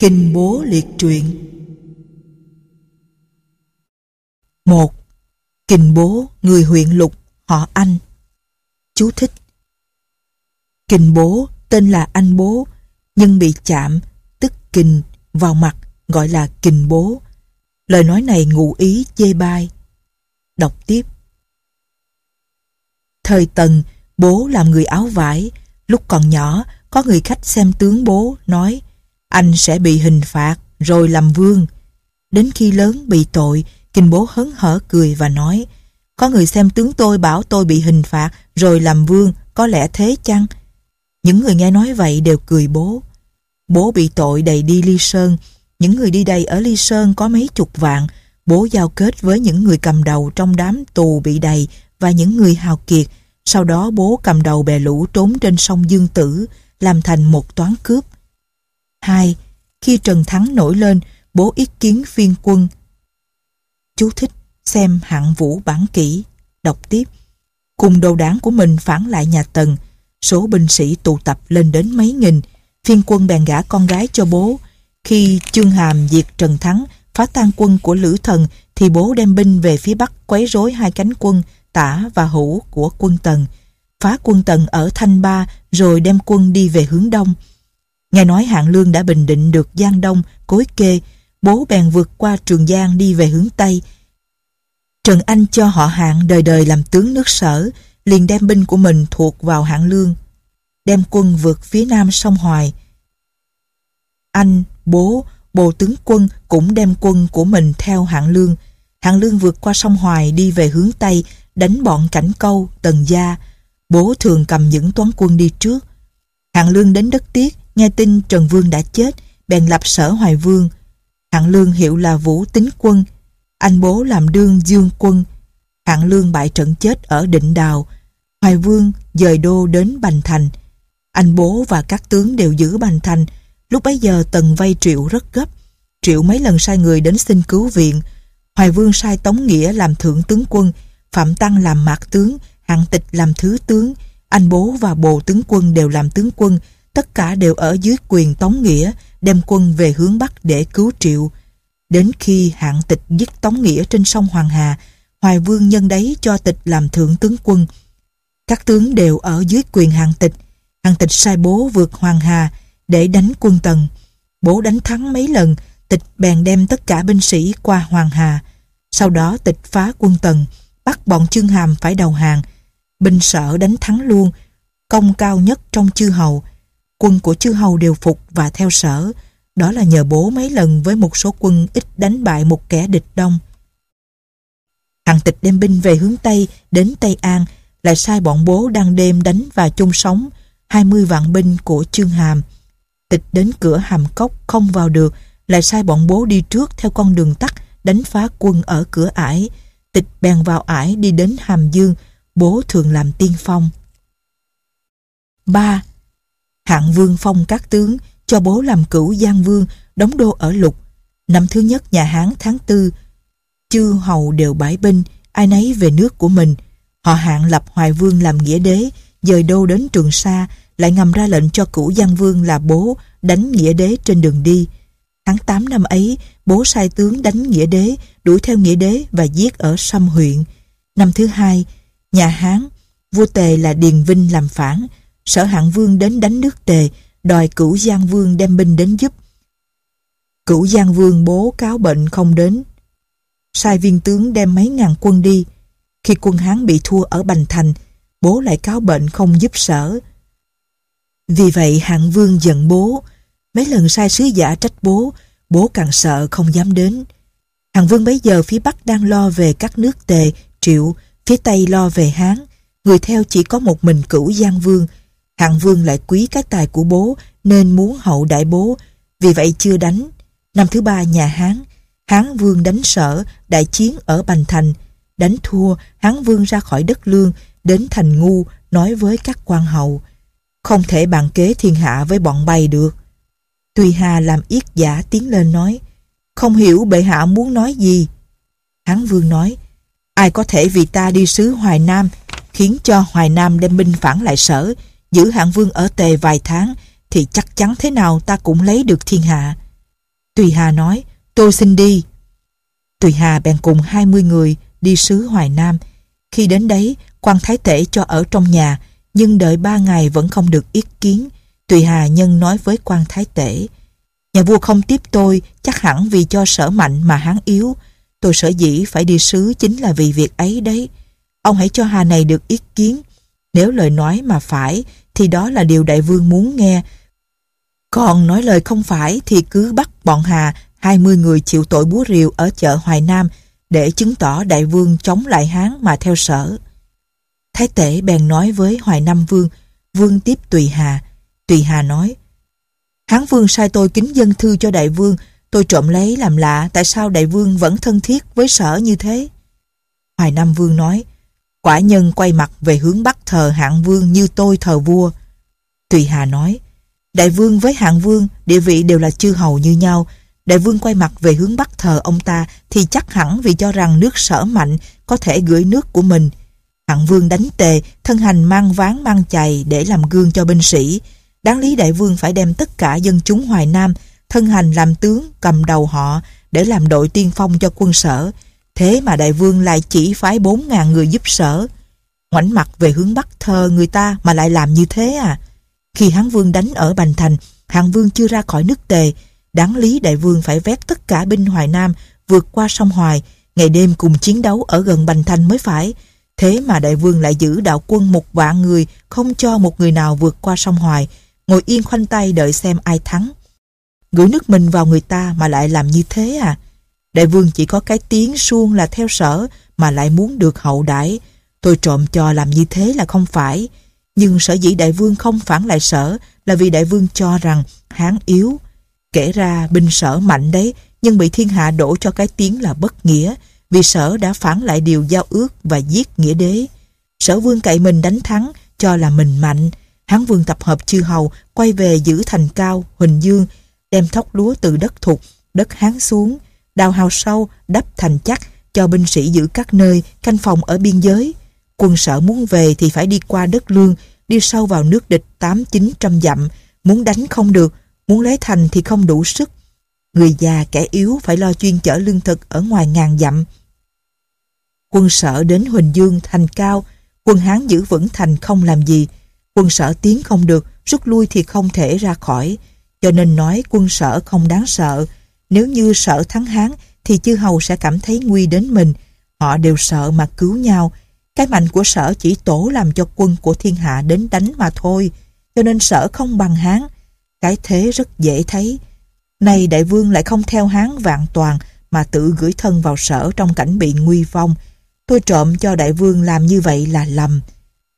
Kinh bố liệt truyện một Kình bố người huyện lục họ Anh Chú thích Kình bố tên là anh bố nhưng bị chạm tức kình vào mặt gọi là kình bố. Lời nói này ngụ ý chê bai. Đọc tiếp. Thời Tần, bố làm người áo vải. Lúc còn nhỏ, có người khách xem tướng bố nói anh sẽ bị hình phạt rồi làm vương. Đến khi lớn bị tội, kinh bố hớn hở cười và nói có người xem tướng tôi bảo tôi bị hình phạt rồi làm vương, có lẽ thế chăng? Những người nghe nói vậy đều cười bố. Bố bị tội đầy đi Ly Sơn. Những người đi đầy ở Ly Sơn có mấy chục vạn. Bố giao kết với những người cầm đầu trong đám tù bị đầy và những người hào kiệt. Sau đó bố cầm đầu bè lũ trốn trên sông Dương Tử, làm thành một toán cướp. 2. Khi Trần Thắng nổi lên, bố ý kiến phiên quân. Chú thích xem hạng vũ bản kỹ, đọc tiếp. Cùng đầu đảng của mình phản lại nhà Tần, số binh sĩ tụ tập lên đến mấy nghìn, phiên quân bèn gả con gái cho bố. Khi Chương Hàm diệt Trần Thắng, phá tan quân của Lữ Thần, thì bố đem binh về phía Bắc quấy rối hai cánh quân tả và hữu của quân Tần, phá quân Tần ở Thanh Ba rồi đem quân đi về hướng Đông. Nghe nói Hạng Lương đã bình định được Giang Đông, Cối Kê, bố bèn vượt qua Trường Giang đi về hướng Tây. Trần Anh cho họ Hạng đời đời làm tướng nước sở, liền đem binh của mình thuộc vào Hạng Lương, đem quân vượt phía nam sông Hoài. Anh, bố, bộ tướng quân cũng đem quân của mình theo Hạng Lương. Hạng Lương vượt qua sông Hoài đi về hướng Tây, đánh bọn Cảnh Câu, Tần Gia. Bố thường cầm những toán quân đi trước. Hạng Lương đến đất Tiết, nghe tin Trần Vương đã chết, bèn lập sở Hoài Vương. Hạng Lương hiệu là Vũ Tính Quân. Anh bố làm đương Dương Quân. Hạng Lương bại trận chết ở Định Đào. Hoài Vương dời đô đến Bành Thành. Anh bố và các tướng đều giữ Bành Thành. Lúc bấy giờ Tần vay Triệu rất gấp. Triệu mấy lần sai người đến xin cứu viện. Hoài Vương sai Tống Nghĩa làm thượng tướng quân, Phạm Tăng làm mạc tướng, Hạng Tịch làm thứ tướng, anh bố và bồ tướng quân đều làm tướng quân, tất cả đều ở dưới quyền Tống Nghĩa, đem quân về hướng Bắc để cứu Triệu. Đến khi hạng tịch giết Tống Nghĩa trên sông Hoàng Hà, Hoài Vương nhân đấy cho tịch làm thượng tướng quân. Các tướng đều ở dưới quyền hạng tịch. Hạng tịch sai bố vượt Hoàng Hà để đánh quân Tần. Bố đánh thắng mấy lần, tịch bèn đem tất cả binh sĩ qua Hoàng Hà. Sau đó tịch phá quân Tần, bắt bọn Chương Hàm phải đầu hàng. Binh sở đánh thắng luôn, công cao nhất trong chư hầu. Quân của chư hầu đều phục và theo sở. Đó là nhờ bố mấy lần với một số quân ít đánh bại một kẻ địch đông. Hằng tịch đem binh về hướng Tây, đến Tây An, lại sai bọn bố đang đêm đánh và chung sống 20 vạn binh của Chương Hàm. Tịch đến cửa Hàm Cốc không vào được, lại sai bọn bố đi trước theo con đường tắt đánh phá quân ở cửa ải. Tịch bèn vào ải đi đến Hàm Dương, bố thường làm tiên phong. 3. Hạng vương phong các tướng cho bố làm cửu Giang Vương, đóng đô ở Lục. Năm thứ nhất nhà Hán tháng tư, chư hầu đều bãi binh, ai nấy về nước của mình. Họ hạng lập Hoài Vương làm nghĩa đế, dời đô đến Trường Sa, lại ngầm ra lệnh cho cửu Giang Vương là bố đánh nghĩa đế trên đường đi. Tháng 8 năm ấy, bố sai tướng đánh nghĩa đế, đuổi theo nghĩa đế và giết ở Sâm huyện. Năm thứ hai, nhà Hán, vua Tề là Điền Vinh làm phản, sở hạng vương đến đánh nước Tề, đòi cửu Giang Vương đem binh đến giúp. Cửu Giang Vương bố cáo bệnh không đến. Sai viên tướng đem mấy ngàn quân đi. Khi quân Hán bị thua ở Bành Thành, bố lại cáo bệnh không giúp sở. Vì vậy hạng vương giận bố. Mấy lần sai sứ giả trách bố, bố càng sợ không dám đến. Hạng vương bấy giờ phía Bắc đang lo về các nước tề, triệu, phía Tây lo về Hán. Người theo chỉ có một mình cửu Giang Vương, Hạng Vương lại quý cái tài của bố nên muốn hậu đại bố, vì vậy chưa đánh. Năm thứ ba nhà Hán, Hán Vương đánh sở, đại chiến ở Bành Thành. Đánh thua, Hán Vương ra khỏi đất lương, đến thành ngu, nói với các quan hậu. Không thể bàn kế thiên hạ với bọn bay được. Tùy Hà làm yết giả tiến lên nói, không hiểu bệ hạ muốn nói gì. Hán Vương nói, ai có thể vì ta đi sứ Hoài Nam, khiến cho Hoài Nam đem binh phản lại sở, giữ hạng vương ở tề vài tháng thì chắc chắn thế nào ta cũng lấy được thiên hạ. Tùy Hà nói, tôi xin đi. Tùy Hà bèn cùng 20 người đi sứ Hoài Nam. Khi đến đấy, quan thái tể cho ở trong nhà, nhưng đợi ba ngày vẫn không được ý kiến. Tùy Hà nhân nói với quan thái tể, nhà vua không tiếp tôi chắc hẳn vì cho sở mạnh mà hắn yếu. Tôi sở dĩ phải đi sứ chính là vì việc ấy đấy. Ông hãy cho Hà này được ý kiến. Nếu lời nói mà phải thì đó là điều đại vương muốn nghe. Còn nói lời không phải thì cứ bắt bọn Hà 20 người chịu tội búa rìu ở chợ Hoài Nam để chứng tỏ đại vương chống lại Hán mà theo sở. Thái tể bèn nói với Hoài Nam Vương, Vương tiếp Tùy Hà. Tùy Hà nói, Hán Vương sai tôi kính dân thư cho đại vương, tôi trộm lấy làm lạ tại sao đại vương vẫn thân thiết với sở như thế. Hoài Nam Vương nói, quả nhân quay mặt về hướng bắc thờ hạng vương như tôi thờ vua. Tùy Hà nói, đại vương với hạng vương địa vị đều là chư hầu như nhau, đại vương quay mặt về hướng bắc thờ ông ta thì chắc hẳn vì cho rằng nước sở mạnh có thể gửi nước của mình. Hạng vương đánh tề, thân hành mang ván mang chày để làm gương cho binh sĩ. Đáng lý đại vương phải đem tất cả dân chúng Hoài Nam thân hành làm tướng cầm đầu họ để làm đội tiên phong cho quân sở. Thế mà đại vương lại chỉ phái 4.000 người giúp sở. Ngoảnh mặt về hướng bắc thờ người ta mà lại làm như thế à? Khi Hán Vương đánh ở Bành Thành, Hạng Vương chưa ra khỏi nước Tề, đáng lý đại vương phải vét tất cả binh Hoài Nam vượt qua sông Hoài, ngày đêm cùng chiến đấu ở gần Bành Thành mới phải. Thế mà đại vương lại giữ đạo quân một vạn người, không cho một người nào vượt qua sông Hoài, ngồi yên khoanh tay đợi xem ai thắng. Gửi nước mình vào người ta mà lại làm như thế à? Đại vương chỉ có cái tiếng suông là theo sở mà lại muốn được hậu đãi. Tôi trộm cho làm như thế là không phải. Nhưng sở dĩ đại vương không phản lại sở là vì đại vương cho rằng hán yếu. Kể ra binh sở mạnh đấy nhưng bị thiên hạ đổ cho cái tiếng là bất nghĩa vì sở đã phản lại điều giao ước và giết nghĩa đế. Sở vương cậy mình đánh thắng cho là mình mạnh. Hán vương tập hợp chư hầu quay về giữ thành cao, Huỳnh Dương đem thóc lúa từ đất thục, đất hán xuống, đào hào sâu, đắp thành chắc cho binh sĩ giữ các nơi, canh phòng ở biên giới. Quân sở muốn về thì phải đi qua đất lương, đi sâu vào nước địch tám chín trăm dặm, muốn đánh không được, muốn lấy thành thì không đủ sức. Người già kẻ yếu phải lo chuyên chở lương thực ở ngoài ngàn dặm. Quân sở đến Huỳnh Dương thành cao, quân Hán giữ vững thành không làm gì. Quân sở tiến không được, rút lui thì không thể ra khỏi. Cho nên nói quân sở không đáng sợ. Nếu như sợ thắng Hán, thì chư hầu sẽ cảm thấy nguy đến mình. Họ đều sợ mà cứu nhau. Cái mạnh của sở chỉ tổ làm cho quân của thiên hạ đến đánh mà thôi. Cho nên sở không bằng Hán. Cái thế rất dễ thấy. Này đại vương lại không theo Hán vạn toàn, mà tự gửi thân vào sở trong cảnh bị nguy vong. Tôi trộm cho đại vương làm như vậy là lầm.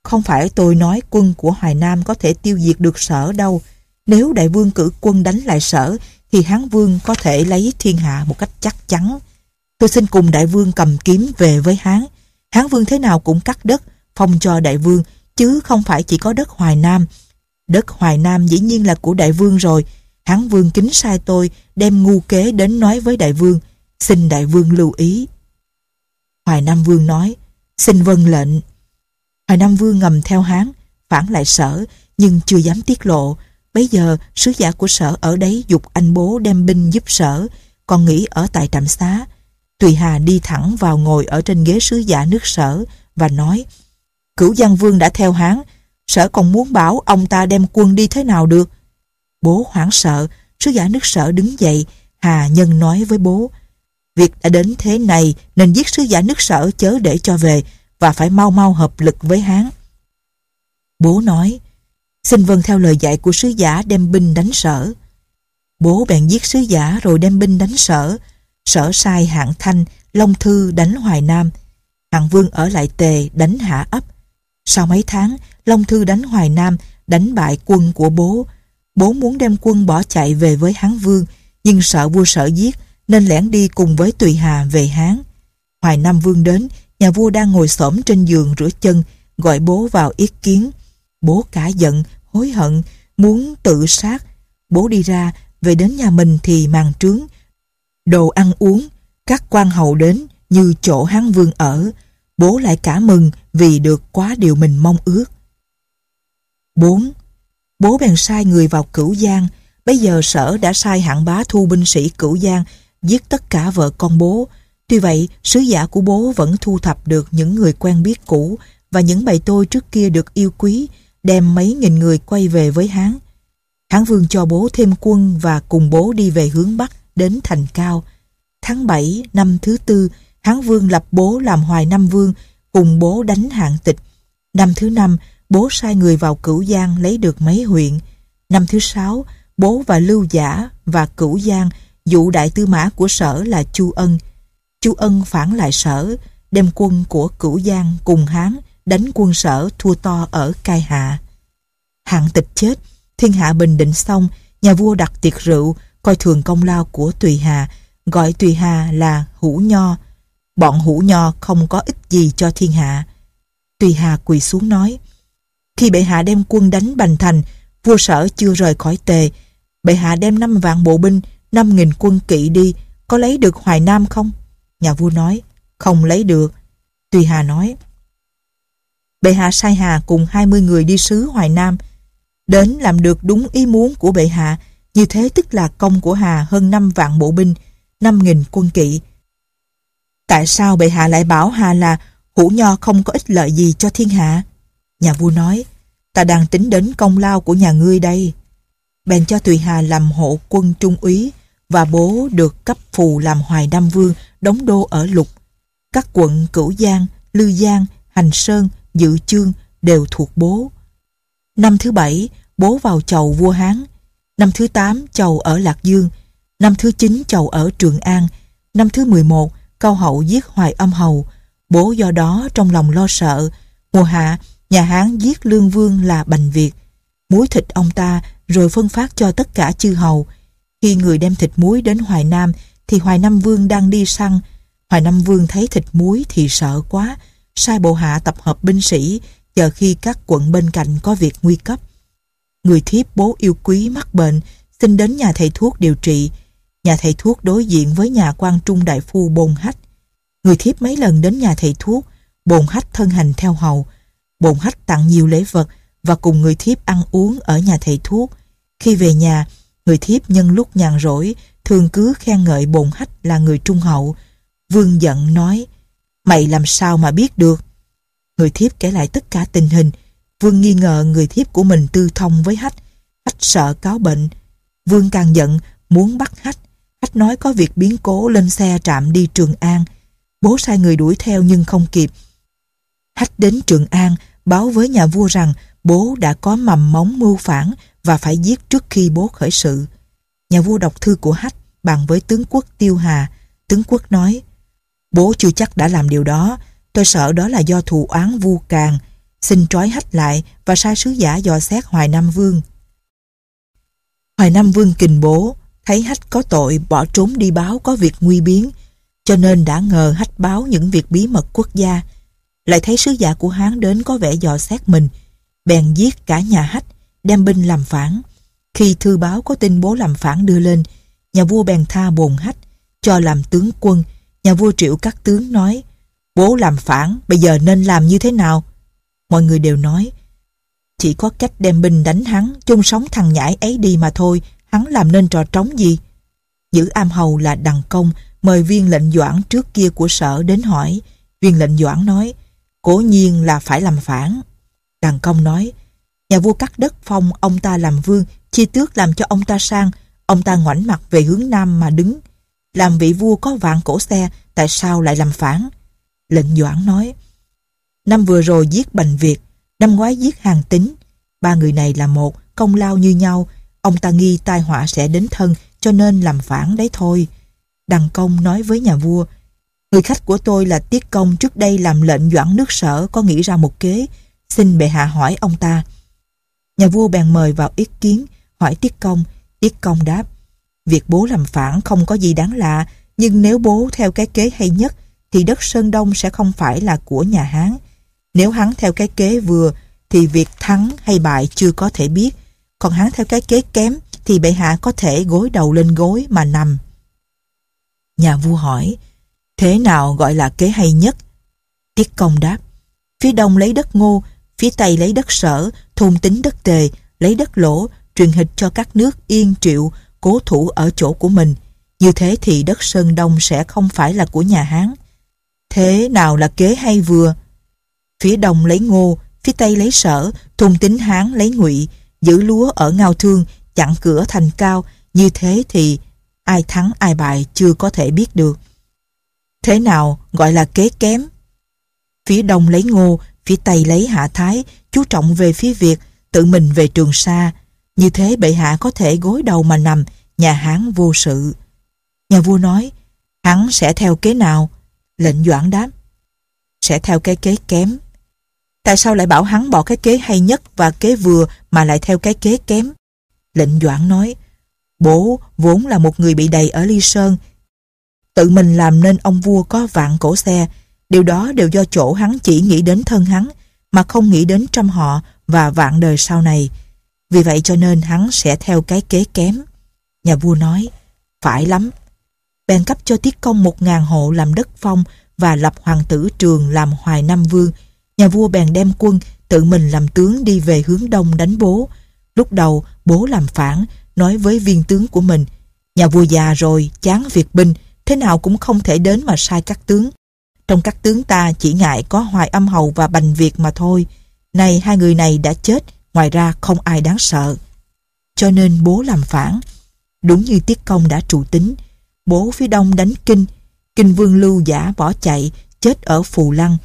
Không phải tôi nói quân của Hoài Nam có thể tiêu diệt được sở đâu. Nếu đại vương cử quân đánh lại sở thì Hán Vương có thể lấy thiên hạ một cách chắc chắn. Tôi xin cùng đại vương cầm kiếm về với Hán. Hán Vương thế nào cũng cắt đất, phong cho đại vương, chứ không phải chỉ có đất Hoài Nam. Đất Hoài Nam dĩ nhiên là của đại vương rồi. Hán Vương kính sai tôi đem ngu kế đến nói với đại vương. Xin đại vương lưu ý. Hoài Nam Vương nói, xin vâng lệnh. Hoài Nam Vương ngầm theo Hán, phản lại sở, nhưng chưa dám tiết lộ, Bây giờ sứ giả của sở ở đấy dục anh bố đem binh giúp sở, còn nghĩ ở tại trạm xá. Tùy Hà đi thẳng vào ngồi ở trên ghế sứ giả nước sở và nói Cửu Giang Vương đã theo Hán, sở còn muốn bảo ông ta đem quân đi thế nào được. Bố hoảng sợ, sứ giả nước sở đứng dậy, Hà Nhân nói với bố Việc đã đến thế này nên giết sứ giả nước sở chớ để cho về và phải mau mau hợp lực với Hán. Bố nói Xin vâng theo lời dạy của sứ giả đem binh đánh sở. Bố bèn giết sứ giả rồi đem binh đánh sở. Sở sai hạng thanh, Long Thư đánh Hoài Nam. Hạng Vương ở lại Tề đánh Hạ ấp. Sau mấy tháng, Long Thư đánh Hoài Nam, đánh bại quân của bố. Bố muốn đem quân bỏ chạy về với Hán Vương, nhưng sợ vua sở giết, nên lẻn đi cùng với Tùy Hà về Hán. Hoài Nam Vương đến, nhà vua đang ngồi xổm trên giường rửa chân, gọi bố vào ý kiến. Bố cả giận, hối hận, muốn tự sát. Bố đi ra, về đến nhà mình thì màn trướng. Đồ ăn uống, các quan hầu đến như chỗ Hán Vương ở. Bố lại cả mừng vì được quá điều mình mong ước. 4. Bố bèn sai người vào cửu giang, Bây giờ sở đã sai hạng bá thu binh sĩ cửu giang giết tất cả vợ con bố. Tuy vậy, sứ giả của bố vẫn thu thập được những người quen biết cũ và những bầy tôi trước kia được yêu quý, đem mấy nghìn người quay về với Hán. Hán vương cho bố thêm quân và cùng bố đi về hướng Bắc đến thành cao. Tháng 7 năm thứ tư, Hán vương lập bố làm hoài nam vương, cùng bố đánh hạng tịch. Năm thứ năm, bố sai người vào Cửu Giang lấy được mấy huyện. Năm thứ sáu, bố và Lưu Giả và Cửu Giang dụ đại tư mã của sở là Chu Ân. Chu Ân phản lại sở, đem quân của Cửu Giang cùng Hán đánh quân sở thua to ở Cai Hạ. Hạng tịch chết, thiên hạ bình định xong, nhà vua đặt tiệc rượu, coi thường công lao của Tùy Hà, gọi Tùy Hà là Hữu Nho. Bọn Hữu Nho không có ích gì cho thiên hạ. Tùy Hà quỳ xuống nói, khi bệ hạ đem quân đánh Bành Thành, vua sở chưa rời khỏi tề, bệ hạ đem năm vạn bộ binh, năm nghìn quân kỵ đi, có lấy được Hoài Nam không? Nhà vua nói, không lấy được. Tùy Hà nói, bệ hạ sai Hà cùng 20 người đi sứ Hoài Nam, đến làm được đúng ý muốn của bệ hạ, như thế tức là công của Hà hơn 5 vạn bộ binh, 5 nghìn quân kỵ. Tại sao bệ hạ lại bảo Hà là hữu nho không có ích lợi gì cho thiên hạ? Nhà vua nói, ta đang tính đến công lao của nhà ngươi đây. Bèn cho Tùy Hà làm hộ quân trung úy và bố được cấp phù làm hoài nam vương đóng đô ở lục. Các quận Cửu Giang, Lư Giang, Hành Sơn, Dự Chương đều thuộc bố. Năm thứ bảy, bố vào chầu vua Hán. Năm thứ tám, chầu ở Lạc Dương. Năm thứ chín, chầu ở Trường An. Năm thứ mười một, Cao Hậu giết Hoài Âm Hầu. Bố do đó trong lòng lo sợ. Mùa hạ, nhà Hán giết Lương Vương là Bành Việt. Muối thịt ông ta rồi phân phát cho tất cả chư hầu. Khi người đem thịt muối đến Hoài Nam thì Hoài Nam Vương đang đi săn. Hoài Nam Vương thấy thịt muối thì sợ quá, sai bộ hạ tập hợp binh sĩ chờ khi các quận bên cạnh có việc nguy cấp. Người thiếp bố yêu quý mắc bệnh, xin đến nhà thầy thuốc điều trị. Nhà thầy thuốc đối diện với nhà quan trung đại phu Bồn Hách. Người thiếp mấy lần đến nhà thầy thuốc, Bồn Hách thân hành theo hầu. Bồn Hách tặng nhiều lễ vật và cùng người thiếp ăn uống ở nhà thầy thuốc. Khi về nhà, người thiếp nhân lúc nhàn rỗi thường cứ khen ngợi Bồn Hách là người trung hậu. Vương giận nói, mày làm sao mà biết được? Người thiếp kể lại tất cả tình hình. Vương nghi ngờ người thiếp của mình tư thông với Hách. Hách sợ cáo bệnh. Vương càng giận, muốn bắt Hách. Hách nói có việc biến cố lên xe trạm đi Trường An. Bố sai người đuổi theo nhưng không kịp. Hách đến Trường An, báo với nhà vua rằng bố đã có mầm móng mưu phản và phải giết trước khi bố khởi sự. Nhà vua đọc thư của Hách bàn với tướng quốc Tiêu Hà. Tướng quốc nói, bố chưa chắc đã làm điều đó, tôi sợ đó là do thù oán vu càng. Xin trói Hách lại và sai sứ giả dò xét Hoài Nam Vương. Hoài Nam Vương kình bố, thấy Hách có tội bỏ trốn đi báo có việc nguy biến, cho nên đã ngờ Hách báo những việc bí mật quốc gia. Lại thấy sứ giả của Hán đến có vẻ dò xét mình, bèn giết cả nhà Hách, đem binh làm phản. Khi thư báo có tin bố làm phản đưa lên, nhà vua bèn tha bồn Hách, cho làm tướng quân. Nhà vua triệu các tướng nói, bố làm phản, bây giờ nên làm như thế nào? Mọi người đều nói, chỉ có cách đem binh đánh hắn, chung sống thằng nhãi ấy đi mà thôi, hắn làm nên trò trống gì? Giữ am hầu là Đằng Công, mời viên lệnh doãn trước kia của sở đến hỏi. Viên lệnh doãn nói, cố nhiên là phải làm phản. Đằng Công nói, nhà vua cắt đất phong ông ta làm vương, chia tước làm cho ông ta sang, ông ta ngoảnh mặt về hướng nam mà đứng. Làm vị vua có vạn cổ xe, tại sao lại làm phản? Lệnh Doãn nói, năm vừa rồi giết Bành Việt, năm ngoái giết Hàng Tính. Ba người này là một, công lao như nhau, ông ta nghi tai họa sẽ đến thân, cho nên làm phản đấy thôi. Đằng Công nói với nhà vua, người khách của tôi là Tiết Công trước đây làm lệnh doãn nước sở có nghĩ ra một kế, xin bệ hạ hỏi ông ta. Nhà vua bèn mời vào ý kiến, hỏi Tiết Công. Tiết Công đáp, việc bố làm phản không có gì đáng lạ, nhưng nếu bố theo cái kế hay nhất, thì đất Sơn Đông sẽ không phải là của nhà Hán. Nếu hắn theo cái kế vừa, thì việc thắng hay bại chưa có thể biết. Còn hắn theo cái kế kém, thì bệ hạ có thể gối đầu lên gối mà nằm. Nhà vua hỏi, thế nào gọi là kế hay nhất? Tiết công đáp, phía đông lấy đất ngô, phía tây lấy đất sở, thôn tính đất tề, lấy đất lỗ, truyền hịch cho các nước Yên Triệu cố thủ ở chỗ của mình. Như thế thì đất Sơn Đông sẽ không phải là của nhà Hán. Thế nào là kế hay vừa? Phía đông lấy ngô, phía tây lấy sở, thùng tính Hán lấy ngụy, giữ lúa ở ngao thương, chặn cửa thành cao. Như thế thì ai thắng ai bại chưa có thể biết được. Thế nào gọi là kế kém? Phía đông lấy ngô, phía tây lấy hạ thái, chú trọng về phía Việt, tự mình về Trường Sa. Như thế bệ hạ có thể gối đầu mà nằm, nhà Hán vô sự. Nhà vua nói, hắn sẽ theo kế nào? Lệnh Doãn đáp, sẽ theo cái kế kém. Tại sao lại bảo hắn bỏ cái kế hay nhất và kế vừa mà lại theo cái kế kém? Lệnh Doãn nói, bố vốn là một người bị đầy ở Ly Sơn, tự mình làm nên ông vua có vạn cổ xe, điều đó đều do chỗ hắn chỉ nghĩ đến thân hắn, mà không nghĩ đến trăm họ và vạn đời sau này. Vì vậy cho nên hắn sẽ theo cái kế kém. Nhà vua nói, phải lắm. Bèn cấp cho Tiết Công một ngàn hộ làm đất phong và lập hoàng tử trường làm hoài nam vương. Nhà vua bèn đem quân tự mình làm tướng đi về hướng đông đánh bố. Lúc đầu bố làm phản, nói với viên tướng của mình, nhà vua già rồi, chán việc binh, thế nào cũng không thể đến mà sai các tướng. Trong các tướng ta chỉ ngại có Hoài Âm Hầu và Bành Việt mà thôi. Này hai người này đã chết, ngoài ra không ai đáng sợ. Cho nên bố làm phản. Đúng như Tiết Công đã trụ tính. Bố phía đông đánh Kinh. Kinh Vương Lưu giả bỏ chạy, chết ở Phù Lăng.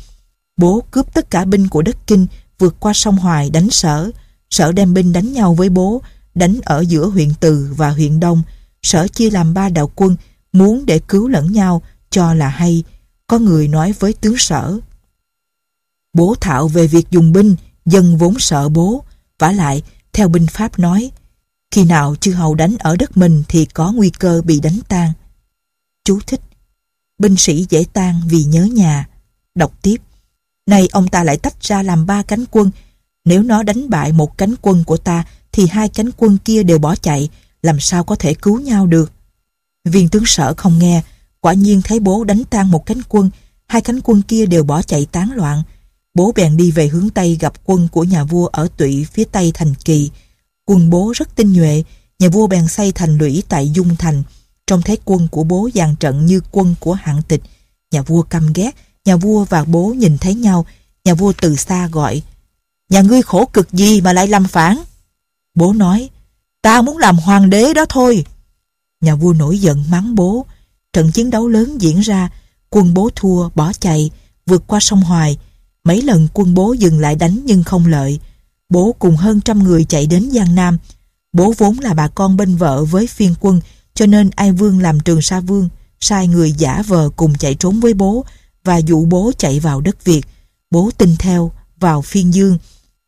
Bố cướp tất cả binh của đất Kinh, vượt qua sông Hoài đánh sở. Sở đem binh đánh nhau với bố, đánh ở giữa huyện Từ và huyện Đông. Sở chia làm ba đạo quân, muốn để cứu lẫn nhau, cho là hay. Có người nói với tướng sở. Bố thạo về việc dùng binh, dân vốn sợ bố vả lại, theo binh pháp nói, khi nào chư hầu đánh ở đất mình thì có nguy cơ bị đánh tan. Chú thích. Binh sĩ dễ tan vì nhớ nhà. Đọc tiếp. Nay ông ta lại tách ra làm ba cánh quân. Nếu nó đánh bại một cánh quân của ta thì hai cánh quân kia đều bỏ chạy, làm sao có thể cứu nhau được. Viên tướng sở không nghe, quả nhiên thấy bố đánh tan một cánh quân, hai cánh quân kia đều bỏ chạy tán loạn. Bố bèn đi về hướng Tây gặp quân của nhà vua ở tụy phía Tây thành kỳ. Quân bố rất tinh nhuệ, nhà vua bèn xây thành lũy tại Dung Thành. Trông thấy quân của bố dàn trận như quân của hạng tịch. Nhà vua căm ghét, nhà vua và bố nhìn thấy nhau, nhà vua từ xa gọi. Nhà ngươi khổ cực gì mà lại làm phản? Bố nói, ta muốn làm hoàng đế đó thôi. Nhà vua nổi giận mắng bố. Trận chiến đấu lớn diễn ra, quân bố thua, bỏ chạy, vượt qua sông Hoài. Mấy lần quân bố dừng lại đánh nhưng không lợi. Bố cùng hơn trăm người chạy đến Giang Nam. Bố vốn là bà con bên vợ với phiên quân, cho nên Ai Vương làm trường sa vương, sai người giả vờ cùng chạy trốn với bố và dụ bố chạy vào đất Việt. Bố tin theo, vào phiên dương.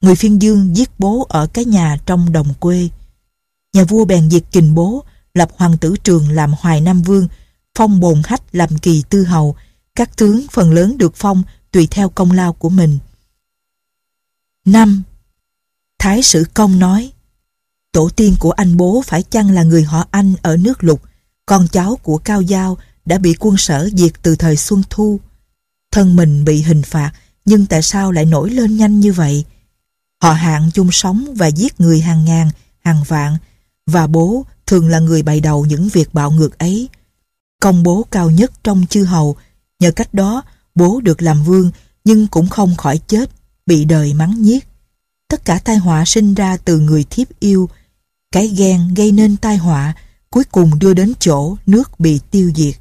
Người phiên dương giết bố ở cái nhà trong đồng quê. Nhà vua bèn diệt kình bố, lập hoàng tử trường làm hoài nam vương, phong bồn hách làm kỳ tư hầu, các tướng phần lớn được phong tùy theo công lao của mình. 5. Thái sử công nói Tổ tiên của anh bố phải chăng là người họ anh ở nước lục, con cháu của Cao Giao đã bị quân sở diệt từ thời Xuân Thu. Thân mình bị hình phạt, nhưng tại sao lại nổi lên nhanh như vậy? Họ hạng chung sống và giết người hàng ngàn, hàng vạn, và bố thường là người bày đầu những việc bạo ngược ấy. Công bố cao nhất trong chư hầu, nhờ cách đó bố được làm vương nhưng cũng không khỏi chết, bị đời mắng nhiếc. Tất cả tai họa sinh ra từ người thiếp yêu, cái ghen gây nên tai họa, cuối cùng đưa đến chỗ nước bị tiêu diệt.